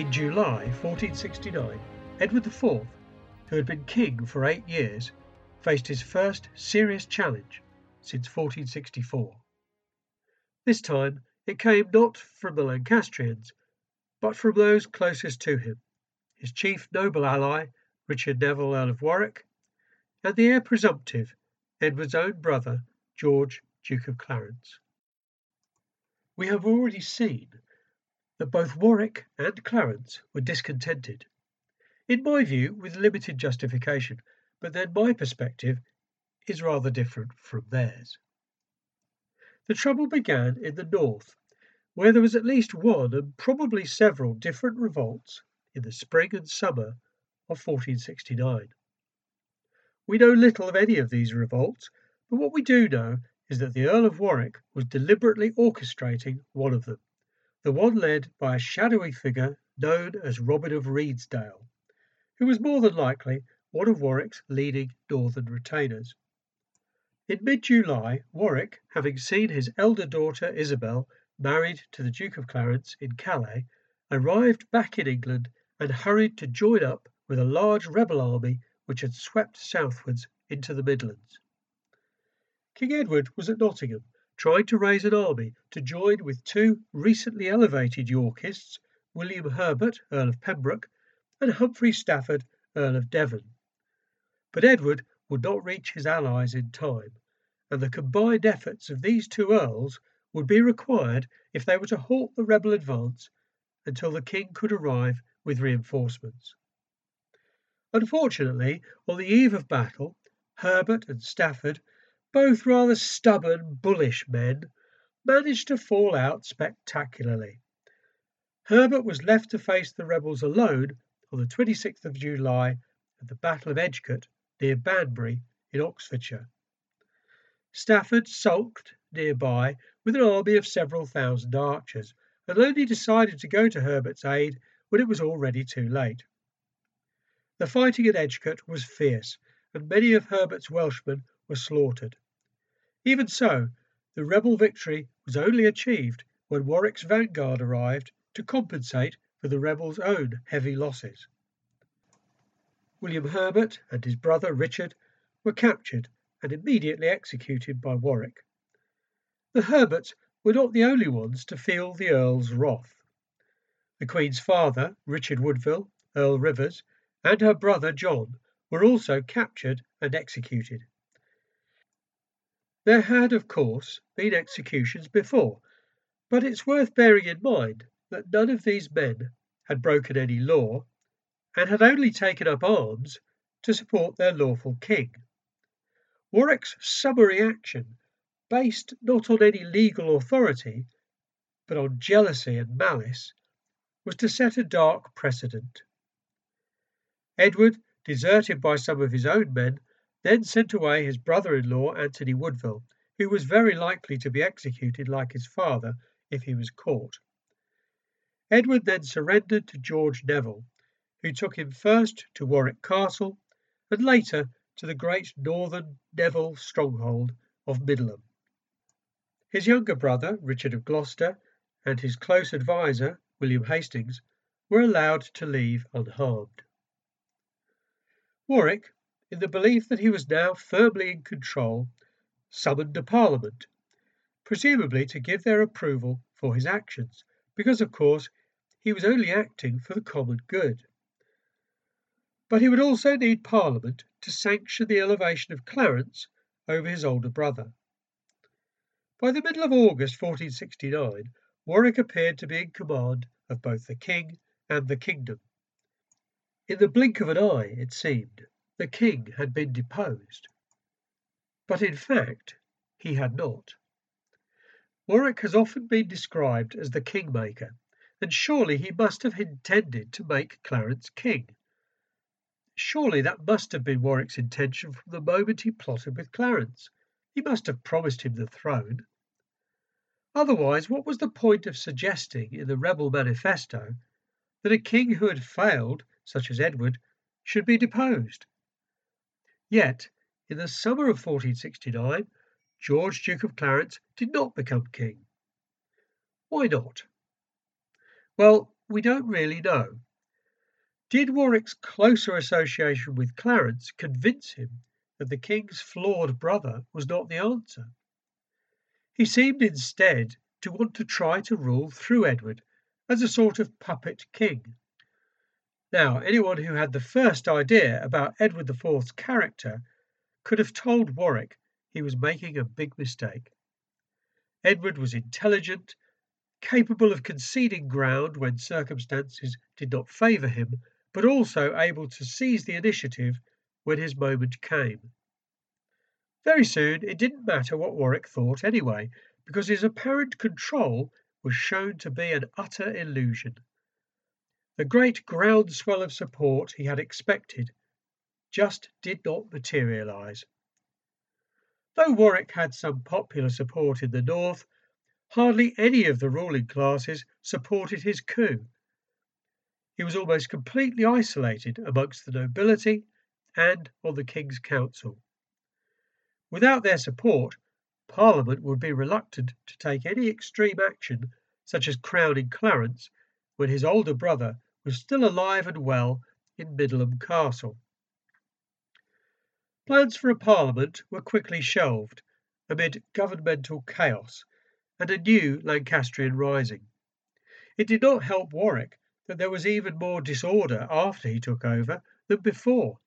In July 1469, Edward IV, who had been king for eight years, faced his first serious challenge since 1464. This time it came not from the Lancastrians, but from those closest to him, his chief noble ally, Richard Neville, Earl of Warwick, and the heir presumptive, Edward's own brother, George, Duke of Clarence. We have already seen that both Warwick and Clarence were discontented. In my view, with limited justification, but then my perspective is rather different from theirs. The trouble began in the north, where there was at least one and probably several different revolts in the spring and summer of 1469. We know little of any of these revolts, but what we do know is that the Earl of Warwick was deliberately orchestrating one of them, the one led by a shadowy figure known as Robin of Redesdale, who was more than likely one of Warwick's leading northern retainers. In mid July, Warwick, having seen his elder daughter Isabel married to the Duke of Clarence in Calais, arrived back in England and hurried to join up with a large rebel army which had swept southwards into the Midlands. King Edward was at Nottingham, trying to raise an army to join with two recently elevated Yorkists, William Herbert, Earl of Pembroke, and Humphrey Stafford, Earl of Devon. But Edward would not reach his allies in time, and the combined efforts of these two earls would be required if they were to halt the rebel advance until the king could arrive with reinforcements. Unfortunately, on the eve of battle, Herbert and Stafford, both rather stubborn, bullish men, managed to fall out spectacularly. Herbert was left to face the rebels alone on the 26th of July at the Battle of Edgecote near Banbury in Oxfordshire. Stafford sulked nearby with an army of several thousand archers, and only decided to go to Herbert's aid when it was already too late. The fighting at Edgecote was fierce, and many of Herbert's Welshmen were slaughtered. Even so, the rebel victory was only achieved when Warwick's vanguard arrived to compensate for the rebels' own heavy losses. William Herbert and his brother Richard were captured and immediately executed by Warwick. The Herberts were not the only ones to feel the Earl's wrath. The Queen's father, Richard Woodville, Earl Rivers, and her brother John were also captured and executed. There had, of course, been executions before, but it's worth bearing in mind that none of these men had broken any law and had only taken up arms to support their lawful king. Warwick's summary action, based not on any legal authority, but on jealousy and malice, was to set a dark precedent. Edward, deserted by some of his own men, then sent away his brother in law, Anthony Woodville, who was very likely to be executed like his father if he was caught. Edward then surrendered to George Neville, who took him first to Warwick Castle and later to the great northern Neville stronghold of Middleham. His younger brother, Richard of Gloucester, and his close adviser, William Hastings, were allowed to leave unharmed. Warwick, in the belief that he was now firmly in control, summoned a parliament, presumably to give their approval for his actions, because, of course, he was only acting for the common good. But he would also need Parliament to sanction the elevation of Clarence over his older brother. By the middle of August 1469, Warwick appeared to be in command of both the king and the kingdom. In the blink of an eye, it seemed, the king had been deposed. But in fact, he had not. Warwick has often been described as the kingmaker, and surely he must have intended to make Clarence king. Surely that must have been Warwick's intention from the moment he plotted with Clarence. He must have promised him the throne. Otherwise, what was the point of suggesting in the rebel manifesto that a king who had failed, such as Edward, should be deposed? Yet, in the summer of 1469, George, Duke of Clarence, did not become king. Why not? Well, we don't really know. Did Warwick's closer association with Clarence convince him that the king's flawed brother was not the answer? He seemed instead to want to try to rule through Edward as a sort of puppet king. Now, anyone who had the first idea about Edward IV's character could have told Warwick he was making a big mistake. Edward was intelligent, capable of conceding ground when circumstances did not favour him, but also able to seize the initiative when his moment came. Very soon it didn't matter what Warwick thought anyway, because his apparent control was shown to be an utter illusion. The great groundswell of support he had expected just did not materialize. Though Warwick had some popular support in the north, hardly any of the ruling classes supported his coup. He was almost completely isolated amongst the nobility and on the King's Council. Without their support, Parliament would be reluctant to take any extreme action, such as crowning Clarence, when his older brother was still alive and well in Middleham Castle. Plans for a parliament were quickly shelved amid governmental chaos and a new Lancastrian rising. It did not help Warwick that there was even more disorder after he took over than before.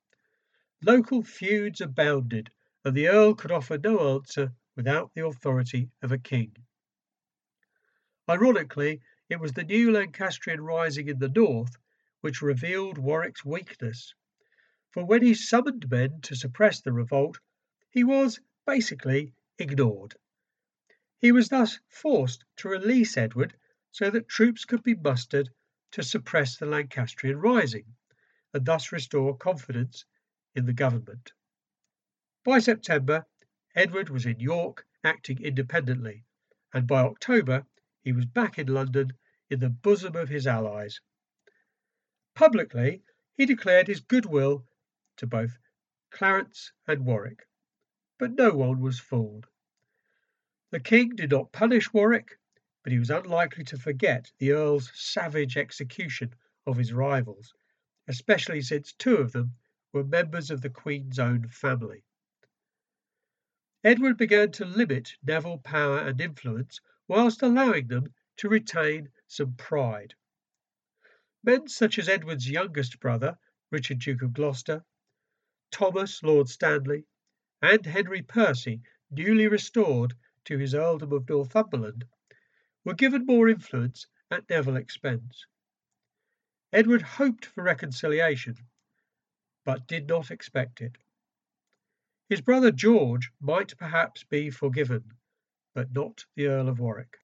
Local feuds abounded and the Earl could offer no answer without the authority of a king. Ironically, it was the new Lancastrian rising in the north which revealed Warwick's weakness, for when he summoned men to suppress the revolt, he was basically ignored. He was thus forced to release Edward so that troops could be mustered to suppress the Lancastrian rising and thus restore confidence in the government. By September, Edward was in York acting independently, and by October he was back in London in the bosom of his allies. Publicly, he declared his goodwill to both Clarence and Warwick, but no one was fooled. The king did not punish Warwick, but he was unlikely to forget the earl's savage execution of his rivals, especially since two of them were members of the queen's own family. Edward began to limit Neville power and influence whilst allowing them to retain some pride. Men such as Edward's youngest brother, Richard Duke of Gloucester, Thomas Lord Stanley, and Henry Percy, newly restored to his earldom of Northumberland, were given more influence at Neville expense. Edward hoped for reconciliation, but did not expect it. His brother George might perhaps be forgiven, but not the Earl of Warwick.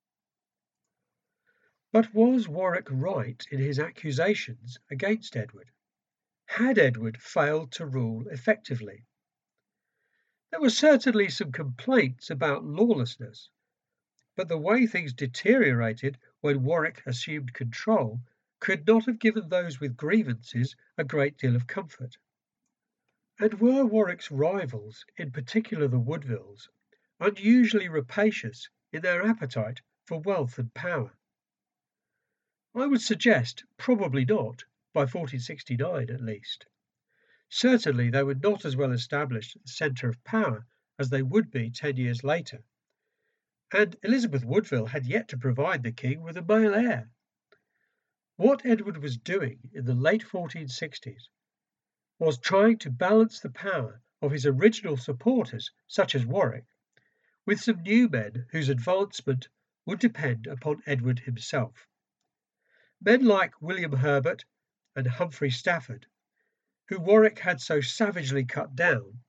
But was Warwick right in his accusations against Edward? Had Edward failed to rule effectively? There were certainly some complaints about lawlessness, but the way things deteriorated when Warwick assumed control could not have given those with grievances a great deal of comfort. And were Warwick's rivals, in particular the Woodvilles, unusually rapacious in their appetite for wealth and power? I would suggest probably not, by 1469 at least. Certainly they were not as well established at the centre of power as they would be ten years later, and Elizabeth Woodville had yet to provide the king with a male heir. What Edward was doing in the late 1460s was trying to balance the power of his original supporters, such as Warwick, with some new men whose advancement would depend upon Edward himself. Men like William Herbert and Humphrey Stafford, who Warwick had so savagely cut down,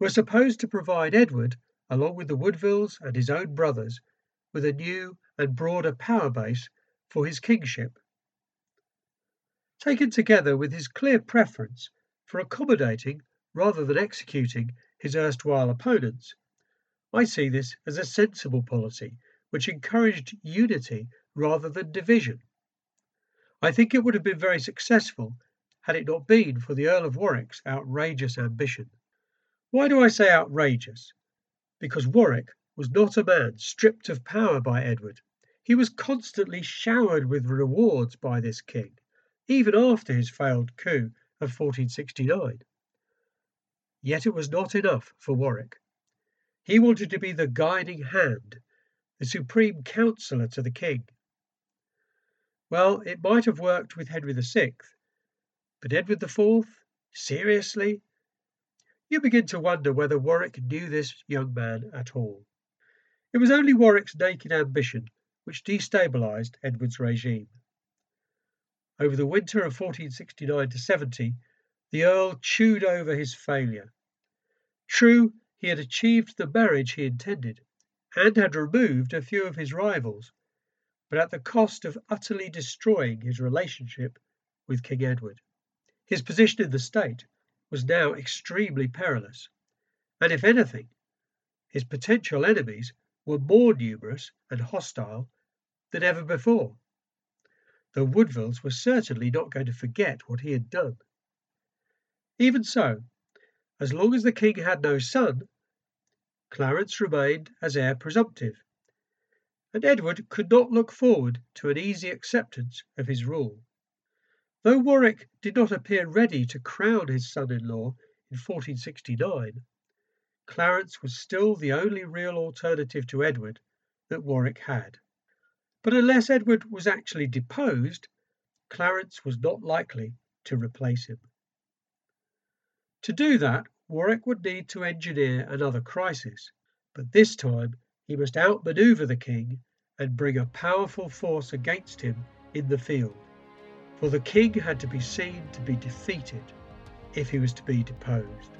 were supposed to provide Edward, along with the Woodvilles and his own brothers, with a new and broader power base for his kingship. Taken together with his clear preference for accommodating rather than executing his erstwhile opponents. I see this as a sensible policy which encouraged unity rather than division. I think it would have been very successful had it not been for the Earl of Warwick's outrageous ambition. Why do I say outrageous? Because Warwick was not a man stripped of power by Edward. He was constantly showered with rewards by this king, even after his failed coup of 1469. Yet it was not enough for Warwick. He wanted to be the guiding hand, the supreme counsellor to the king. Well, it might have worked with Henry VI, but Edward IV? Seriously? You begin to wonder whether Warwick knew this young man at all. It was only Warwick's naked ambition which destabilized Edward's regime. Over the winter of 1469 to 70, the Earl chewed over his failure. True, he had achieved the marriage he intended, and had removed a few of his rivals, but at the cost of utterly destroying his relationship with King Edward. His position in the state was now extremely perilous, and if anything, his potential enemies were more numerous and hostile than ever before. The Woodvilles were certainly not going to forget what he had done. Even so, as long as the king had no son, Clarence remained as heir presumptive, and Edward could not look forward to an easy acceptance of his rule. Though Warwick did not appear ready to crown his son-in-law in 1469, Clarence was still the only real alternative to Edward that Warwick had. But unless Edward was actually deposed, Clarence was not likely to replace him. To do that, Warwick would need to engineer another crisis, but this time he must outmaneuver the king and bring a powerful force against him in the field for the king had to be seen to be defeated if he was to be deposed.